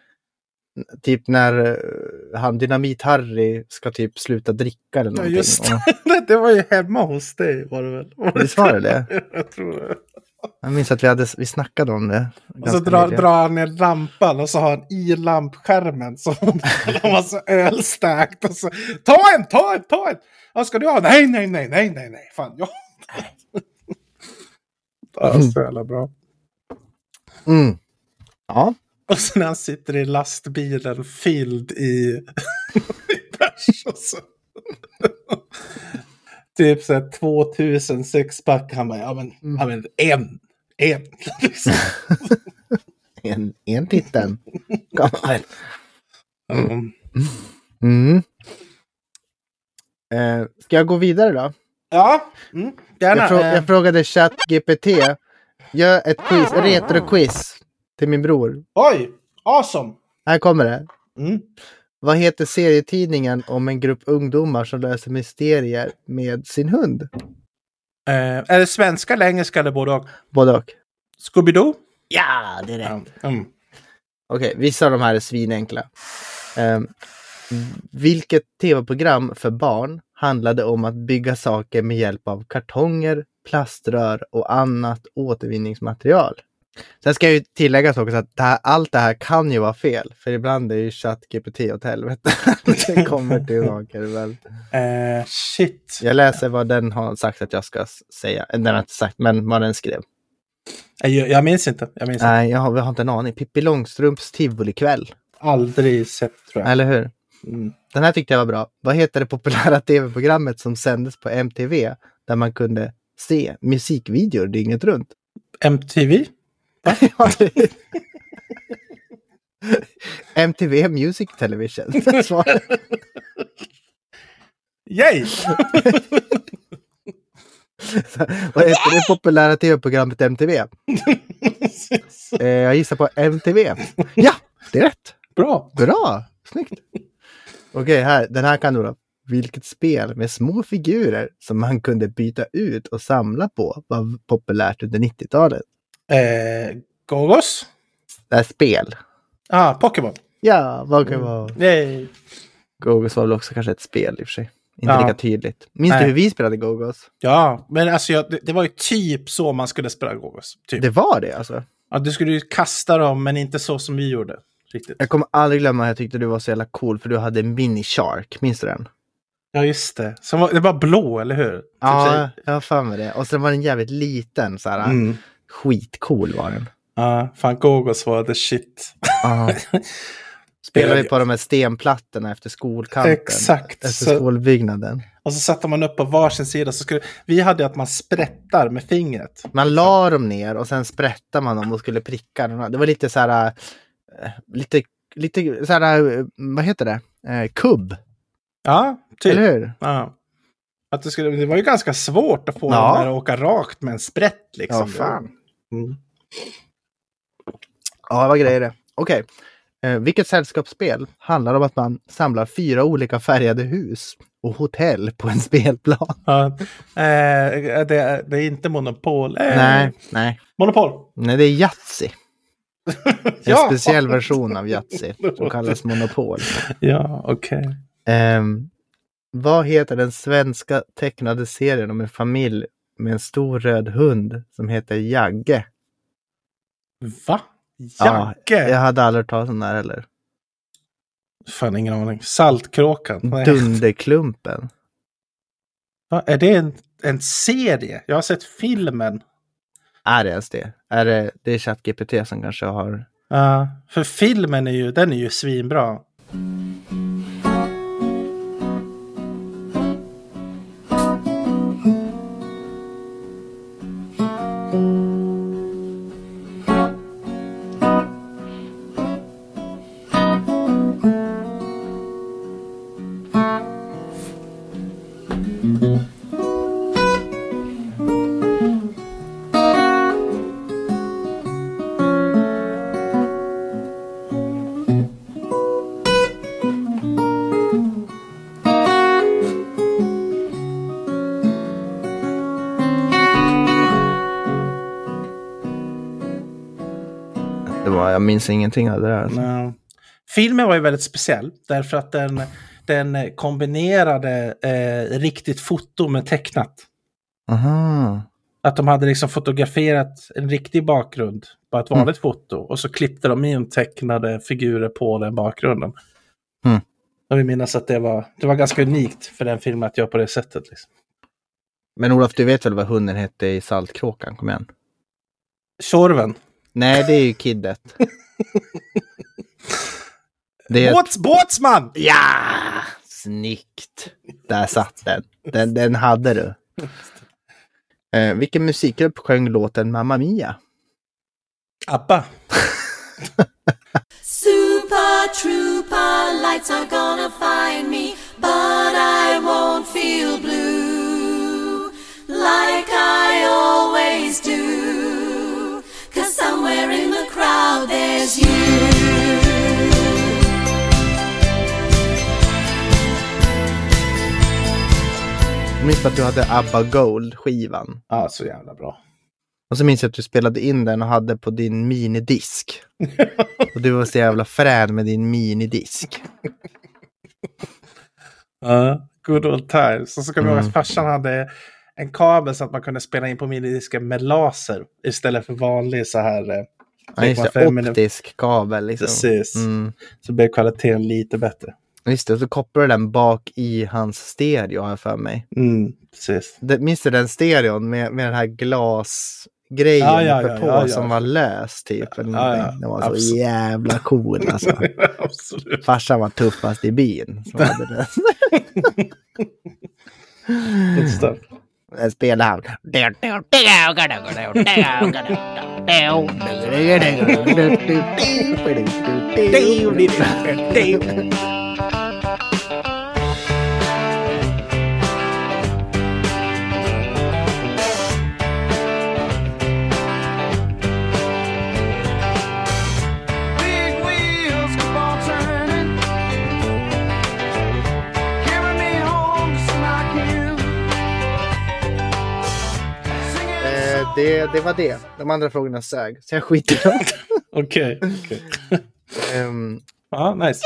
typ när eh, han Dynamit-Harry ska typ sluta dricka eller Ja, någonting. just Och, det. Det var ju hemma hos dig var det väl? Visst var det det? Jag tror det. Jag minns att vi, hade, vi snackade om det. Och så drar, drar han ner lampan och så har han i lampskärmen så han var så ölstärkt. Och så, ta en, ta en, ta en! Vad ska du ha? Nej, nej, nej, nej, nej, nej. Fan, ja. Ja, så jävla bra. Mm. Ja, Och så när han sitter i lastbilen fylld i, i bärs och så. Typ så här 2000 sexpack. Han bara, ja men, ja, men en, en. Liksom. en, en titeln. Mm. Mm. Eh, ska jag gå vidare då? Ja, mm, gärna. Jag, frå- eh, jag frågade ChatGPT. Gör ett quiz, retro-quiz till min bror. Oj, awesome. Här kommer det. Mm. Vad heter serietidningen om en grupp ungdomar som löser mysterier med sin hund? Eh, är det svenska eller engelska eller både och? Både och. Scooby-Doo? Ja, det är Ja. Mm. Okej, vissa av de här är svinenkla. Um, vilket tv-program för barn handlade om att bygga saker med hjälp av kartonger, plaströr och annat återvinningsmaterial? Sen ska jag ju tillägga också att det här, allt det här kan ju vara fel, för ibland är ju ChatGPT åt helvete. det kommer till saker väl. Eh, shit. Jag läser vad den har sagt att jag ska säga. Den har inte sagt, men vad den skrev. Eh, Jag, jag minns inte. Jag minns inte. Nej, jag har, jag har inte en aning. Pippi Långstrumps tivolikväll. Aldrig sett tror jag. Eller hur? Mm. Den här tyckte jag var bra. Vad heter det populära tv-programmet som sändes på MTV där man kunde se musikvideor dygnet runt? MTV? MTV Music Television. Yay! Vad heter det populära tv-programmet MTV? Eh, jag gissar på MTV. Ja, det är rätt. Bra! Bra! Snyggt! Okej, här, den här kan du då. Vilket spel med små figurer som man kunde byta ut och samla på var populärt under 90-talet? Eh, Gogos? Det här spel. Ah, Pokémon. Ja, vara? Yay! Gogos var väl också kanske ett spel i och för sig. Inte Ja. lika tydligt. Minns Nej. du hur vi spelade Gogos? Ja, men alltså jag, det, det var ju typ så man skulle spela Gogos. Typ. Det var det alltså. Ja, du skulle ju kasta dem, men inte så som vi gjorde. Riktigt. Jag kommer aldrig glömma att jag tyckte du var så jävla cool för du hade en mini shark. Minns du den? Ja, just det. Som var, det var blå, eller hur? Typ Ja, så- jag har för mig det. Och sen var den jävligt liten så här. Mm. Skitcool var den. Ja, fan Gogos var the shit. Spelade vi på de här stenplattorna efter skolkanten. Exakt. Efter Så- skolbyggnaden. Och så satte man upp på varsin sida. Så skulle, vi hade att man sprättar med fingret. Man la dem ner och sen sprättade man dem och skulle pricka dem. Det var lite så här, eh, lite, lite så här, eh, vad heter det? Eh, kubb, Ja, typ. eller hur? Ja. Att det, skulle, det var ju ganska svårt att få Ja. där att åka rakt med en sprätt. Liksom. Ja, fan. Mm. Ja, vad grejer det. Okej. Eh, vilket sällskapsspel handlar om att man samlar fyra olika färgade hus och hotell på en spelplan? Ja. Eh, det, är- det är inte Monopol. Eh, Nej, nej. Monopol! Nej, det är Yatzy. En Ja. speciell version av Yatzy som kallas Monopol. Ja, okej. Ehm, vad heter den svenska tecknade serien om en familj med en stor röd hund som heter Jagge? Va? Ja, Jacke? Jag hade aldrig hört talas om den här heller. Fan, ingen aning. Saltkråkan? Nej. Dunderklumpen. Va? Är det en, en serie? Jag har sett filmen. Är det ens det? Är det, det är ChatGPT som kanske har... Ja, för filmen är ju, den är ju svinbra. Det var, jag minns ingenting av det där. Alltså. Filmen var ju väldigt speciell därför att den, den kombinerade eh, riktigt foto med tecknat. Aha. Att de hade liksom fotograferat en riktig bakgrund på ett vanligt foto och så klippte de in tecknade figurer på den bakgrunden. Mm. Jag vill minnas att det var, det var ganska unikt för den filmen att göra på det sättet. Liksom. Men Olof, du vet väl vad hunden hette i Saltkråkan? Kom igen. Tjorven. Nej, det är ju Kiddet. Det är... Båts, båtsman! Ja! Snyggt! Där satt den. Den, den hade du. Eh, vilken musikgrupp sjöng låten Mamma Mia? Abba. Super trooper lights are gonna find me, but I won't feel blue like I always do. Cause somewhere in the crowd there's you. Jag minns att du hade ABBA Gold-skivan. Ja, så jävla bra. Och så minns jag att du spelade in den och hade på din minidisk. och du var så jävla frän med din minidisk. Ja, good old times. Och så kommer jag ihåg Mm. att farsan hade en kabel så att man kunde spela in på minidisken med laser istället för vanlig så här. eh, Ja, just det. 3,5 minut- Optisk kabel liksom. Precis. Mm. Så blev kvaliteten lite bättre. Just det, så kopplade du den bak i hans stereo har jag för mig. Mm, precis. Det, minns du den stereon med, med den här glasgrejen Ja, ja, uppe på ja, ja. som var lös typ? Ja, ja. Den var så absolut. jävla cool alltså. Absolut. Farsan var tuffast i byn. Som hade den. Stuff. Den spelade han. det, det var det. De andra frågorna sög. Så jag skiter i dem. Okej. Ehm, Ja, nice.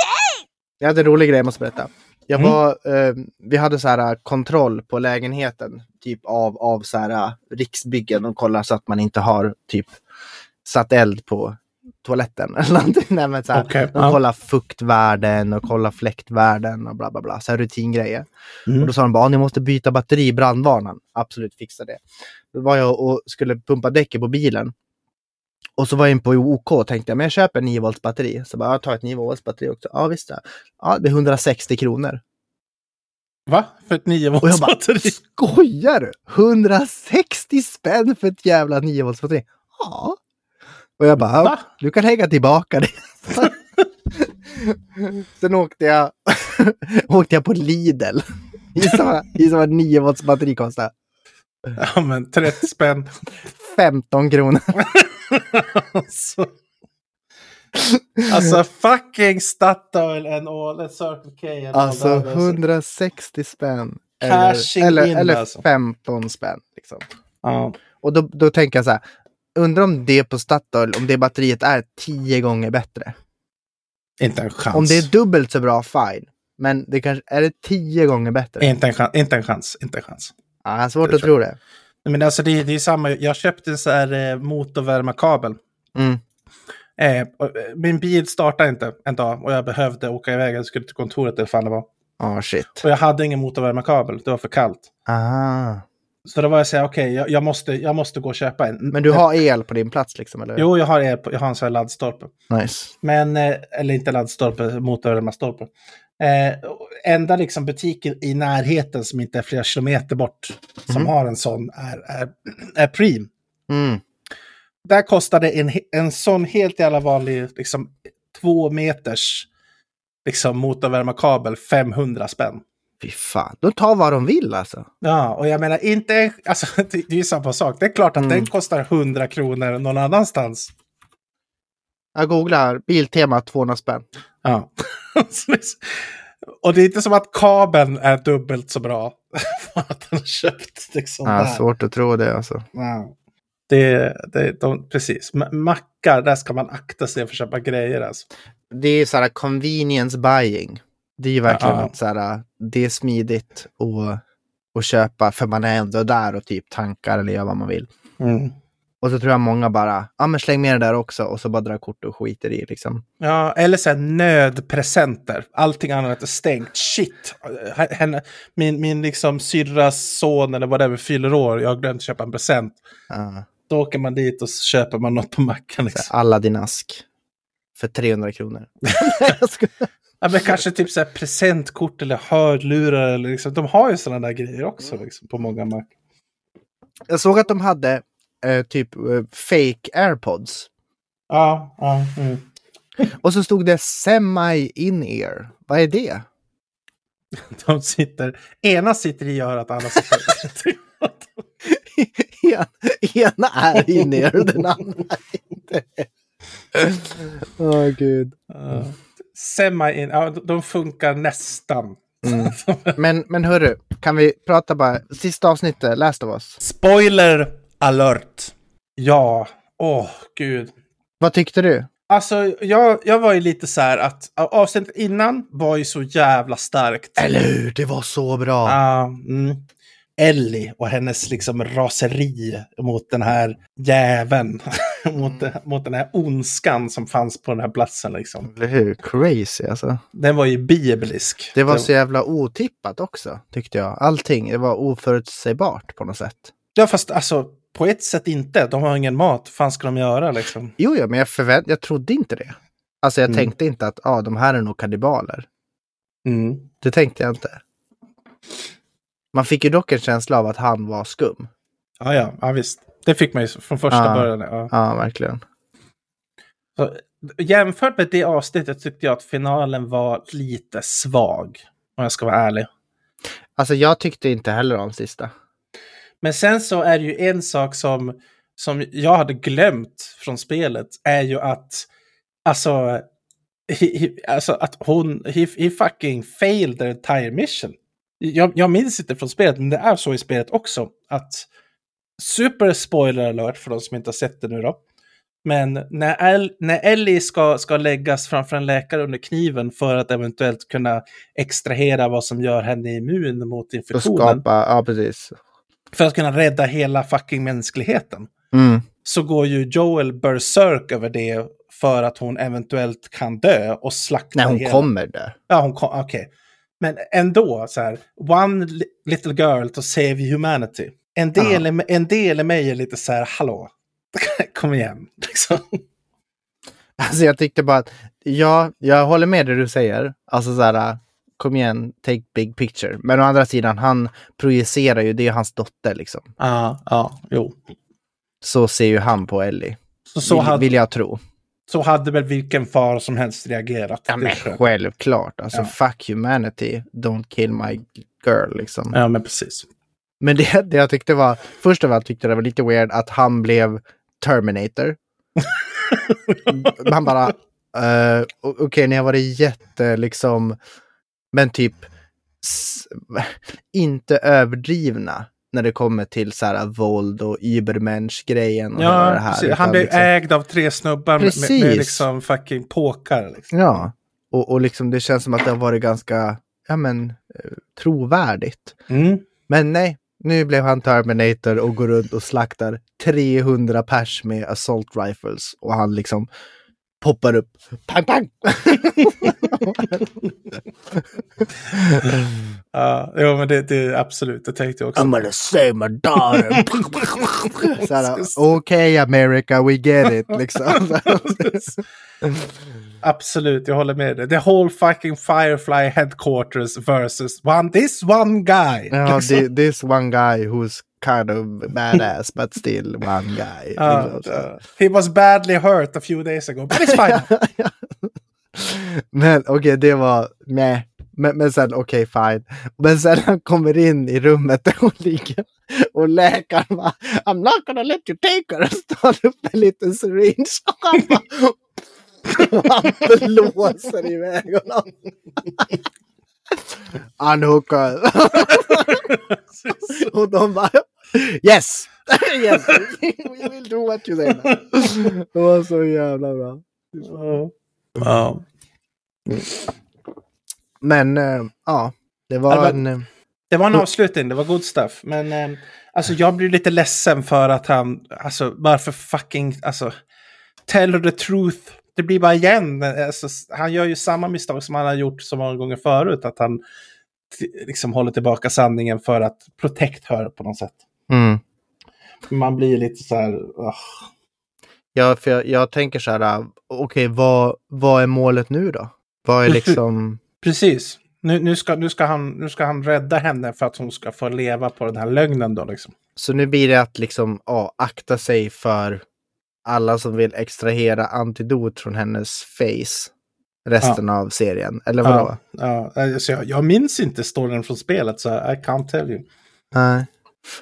Jag hade en rolig grej jag måste berätta. Jag Mm. var, eh, vi hade så här eh, kontroll på lägenheten, typ av, av så här eh, Riksbyggen och kollar så att man inte har typ satt eld på toaletten eller någonting. Nej, men så här, Okej, de kollar fuktvärden och kollar fläktvärden och bla bla bla. Så här rutingrejer. Mm. Och då sa de bara, "Ah, ni måste byta batteri i brandvarnaren. Absolut, fixa det. Då var jag och skulle pumpa däcket på bilen. Och så var jag in på OK och tänkte, men jag köper 9 volts batteri. Så bara, jag tar ett 9 volts batteri också. Ja, visst det. Ja, det blir 160 kronor. Va? För ett 9 Och jag bara, volts batteri? skojar du? 160 spänn för ett jävla 9 volts batteri? Ja. Och jag bara, Va? du kan hänga tillbaka det. Sen åkte jag, åkte jag på Lidl. Gissa vad- gissa vad 9 volts batteri kostar? Ja, men 30 spänn. 15 kronor. alltså, alltså fucking Statoil and all, and Circle K and all Alltså that. 160 spänn. Cashing Eller, eller, in, eller alltså. 15 spänn. Liksom. Ja. Och då, då tänker jag så här, undrar om det på Statoil, om det batteriet är 10 gånger bättre. Inte en chans. Om det är dubbelt så bra, fine. Men det kanske, är det 10 gånger bättre? inte, en chans, inte en chans. Inte en chans. Ja, jag har svårt Det att tror tro det. Men alltså det, det är samma, jag köpte en så här eh, motorvärmarkabel. Mm. Eh, eh, min bil startade inte en dag och jag behövde åka iväg. Jag skulle till kontoret eller vad fan det var. Ja, shit. Och jag hade ingen motorvärmarkabel, det var för kallt. Aha. Så då var jag här, okej, jag, jag, måste, jag måste gå och köpa en. Men du har el på din plats liksom, eller? Jo, jag har, el på- jag har en sån här laddstolpe. Nice. Men, eh, eller inte laddstolpe, motorvärmarstolpe. Eh, enda liksom butiken i närheten som inte är flera kilometer bort som har en sån är, är, är Preem. Mm. Där kostade en, en sån helt jävla vanlig, liksom två meters liksom motorvärmarkabel 500 spänn. Fy fan. De tar vad de vill alltså. Ja, och jag menar inte, alltså det, är ju samma sak. Det är klart att Mm. den kostar 100 kronor någon annanstans. Jag googlar Biltema 200 spänn. Ja. Och det är inte som att kabeln är dubbelt så bra. att den har köpt liksom Ja, där. svårt att tro det alltså. Ja. Det, det, de, precis. Ma- Mackar, där ska man akta sig för att köpa grejer alltså. Det är så här convenience buying. Det är ju verkligen Ja. att så här, det är smidigt att, att köpa för man är ändå där och typ tankar eller gör vad man vill. Mm. Och så tror jag många bara, ja men släng med det där också och så bara drar kort och skiter i liksom. Ja, eller så här nödpresenter. Allting annat är stängt. Shit! Henne, min, min liksom syrras son eller vad det är fyller år. Jag har glömt köpa en present. Ja. Då åker man dit och så köper man något på macken. Liksom. alla din ask. För 300 kronor. Ja, men kanske typ så presentkort eller hörlurar. Eller liksom. De har ju sådana där grejer också liksom, på många mack. jag såg att de hade eh, typ eh, fake airpods. Ja, ja. Mm. Och så stod det semi in-ear. Vad är det? De sitter, ena sitter i örat, andra sitter En, ena är in-ear den andra inte. Åh gud. Ja. Semi in, ja, de- funkar nästan. Mm. Men, men hörru, kan vi prata bara, sista avsnittet, Last of Us. Spoiler alert! Ja, åh gud. Vad tyckte du? Alltså, jag, jag var ju lite så här att avsnittet innan var ju så jävla starkt. Eller hur? Det var så bra. Ja, mm. Ellie och hennes liksom raseri mot den här jäveln. mot, det- mot den här ondskan som fanns på den här platsen. Liksom. Eller hur? Crazy alltså. Den var ju biblisk. Det var så jävla otippat också, tyckte jag. Allting, det var oförutsägbart på något sätt. Ja, fast alltså på ett sätt inte. De har ingen mat. Vad fan ska de göra liksom? Jo, jo, men jag, förvänt jag trodde inte det. Alltså jag Mm. tänkte inte att ah, de här är nog kannibaler. Mm. Det tänkte jag inte. Man fick ju dock en känsla av att han var skum. Ja, ja, ja, visst. Det fick man ju från första Ja. början. Ja. Ja, verkligen. Så, jämfört med det avsnittet tyckte jag att finalen var lite svag. Om jag ska vara ärlig. Alltså jag tyckte inte heller om sista. Men sen så är det ju en sak som, som jag hade glömt från spelet. Är ju att, alltså, he, he, alltså att hon, he, he fucking failed the entire mission. Jag, jag minns inte från spelet, men det är så i spelet också. Att, super spoiler alert för de som inte har sett det nu då. Men när, El, när Ellie ska, ska läggas framför en läkare under kniven för att eventuellt kunna extrahera vad som gör henne immun mot infektionen. skapa, ja precis. För att kunna rädda hela fucking mänskligheten. Mm. Så går ju Joel berserk över det för att hon eventuellt kan dö och slakta Nej, hon hela. kommer där. Ja, hon kom, okej. Men ändå, så här, one li- little girl to save humanity. En del, i- en del i mig är lite så här, hallå, kom igen. Liksom. Alltså jag tyckte bara att, ja, jag håller med det du säger. Alltså så här, kom igen, take big picture. Men å andra sidan, han projicerar ju, det är hans dotter liksom. Ja, ja, jo. Så ser ju han på Ellie. Så, så, vill, hade, vill jag tro. så hade väl vilken far som helst reagerat. Ja, men självklart. Alltså Ja. fuck humanity, don't kill my girl liksom. ja, men precis. Men det, det jag tyckte var, först av allt tyckte jag det var lite weird att han blev Terminator. Man bara, o- okej, ni har varit jätte liksom, men typ inte överdrivna när det kommer till så här våld och Übermensch-grejen. och Ja, det här, precis. han blev liksom, ägd av tre snubbar med, med liksom fucking påkar. Liksom. Ja, och, och liksom det känns som att det har varit ganska, ja men, eh, trovärdigt. Mm. Men nej, nu blev han Terminator och går runt och slaktar 300 pers med assault rifles. Och han liksom poppar upp. Pang, pang! Ja, jo, men det, det absolut, det tänkte jag också. I'm gonna save my daughter. Okej America, we get it. Liksom. Absolut, jag håller med dig. The whole fucking Firefly headquarters versus one, this one guy. ja, Liksom. thi- this one guy who's kind of badass but still one guy. Så. uh, he was badly hurt a few days ago, but it's fine. Men okej, det var med. Men, men sen okej, fine. Men sen han kommer in i rummet där hon ligger och läkaren bara I'm not gonna let you take her. Och står upp en liten syringe och han bara han blåser iväg honom. Unhookad. och de bara Yes! yes! We will do what you say. Det var så jävla bra. Ja. Men eh, ja, det var en... eh, Det var en avslutning, det var good stuff. Men eh, alltså jag blir lite ledsen för att han, alltså varför fucking, alltså tell the truth. Det blir bara igen, alltså, han gör ju samma misstag som han har gjort så många gånger förut. Att han liksom håller tillbaka sanningen för att protect her på något sätt. Mm. Man blir lite så här, "Ugh." Ja, för jag, jag tänker så här, äh, okej, vad, vad är målet nu då? Vad är liksom... precis. Nu, nu, ska, nu, ska han, nu ska han rädda henne för att hon ska få leva på den här lögnen då liksom. Så nu blir det att liksom, ja, akta sig för alla som vill extrahera antidot från hennes face resten av serien. Eller vadå? Ja, ja, alltså jag, jag minns inte storyn från spelet så I can't tell you. Nej.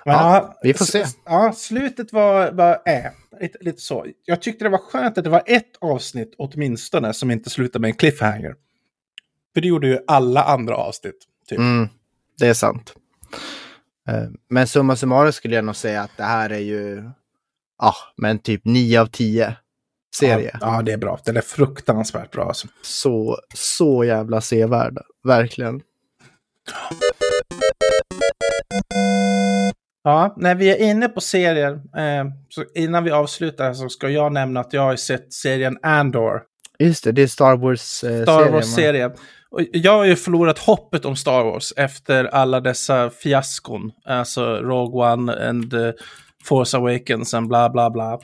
Men, Ja, vi får se. Ja, slutet var, var äh, lite, lite så. Jag tyckte det var skönt att det var ett avsnitt åtminstone som inte slutade med en cliffhanger. För det gjorde ju alla andra avsnitt. Typ. Mm, det är sant. Eh, Men summa summarum skulle jag nog säga att det här är ju, ja, men typ 9 av 10 serie. Ja, ja, det är bra. Den är fruktansvärt bra. Alltså. Så, så jävla sevärd. Verkligen. Ja, när vi är inne på serier, eh, så innan vi avslutar så ska jag nämna att jag har sett serien Andor. Just det, det är Star Wars eh, Star serien, va? Wars-serie. Och jag har ju förlorat hoppet om Star Wars efter alla dessa fiaskon. Alltså Rogue One and uh, Force Awakens and bla bla bla.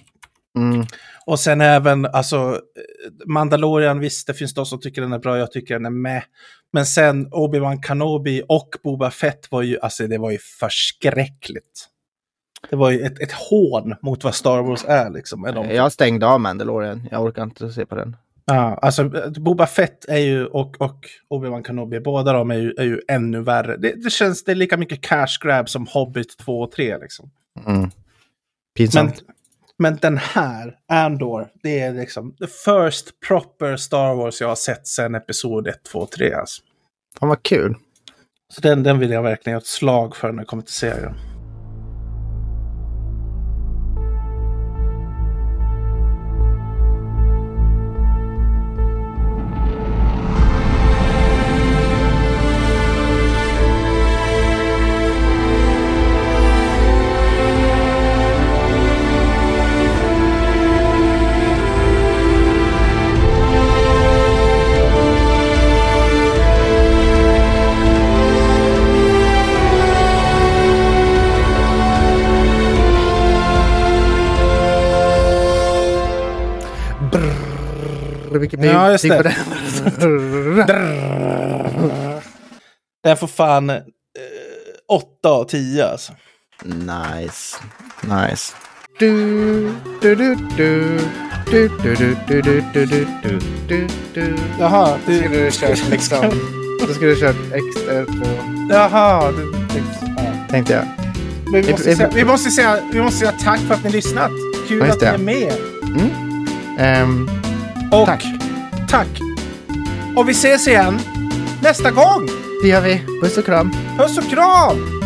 Mm. Och sen även, alltså, Mandalorian, visst det finns de som tycker den är bra, jag tycker den är med. Men sen Obi-Wan Kenobi och Boba Fett var ju, alltså det var ju förskräckligt. Det var ju ett, ett hån mot vad Star Wars är liksom. Är de, Jag stängde av Mandalorian. Jag orkar inte se på den. ja, alltså Boba Fett är ju, och, och Obi-Wan Kenobi, båda de är ju, är ju ännu värre. Det, det känns, det är lika mycket cash grab som Hobbit 2 och 3 liksom. Mm. Men, Pinsamt. men den här, Andor, det är liksom the first proper Star Wars jag har sett sedan Episod 1, 2 och 3. Alltså. Fan vad kul. Så den, den vill jag verkligen göra ett slag för när det kommer till serien. Vilket Ja, just det. den? Får fan eh, 8 av 10 alltså. Nice. Nice. Du, du, du, du. Du, du, du, du, du, du, du, du, du, du. Jaha, Då skulle du, du kört liksom... Då skulle du kört extra två. jaha, du, ja. Tänkte jag. Men vi, måste säga, vi, måste säga, vi måste säga tack för att ni lyssnat. Kul att ni är med. Ehm, Och Tack. tack. Och vi ses igen nästa gång. det gör vi. Puss och kram. Puss och kram!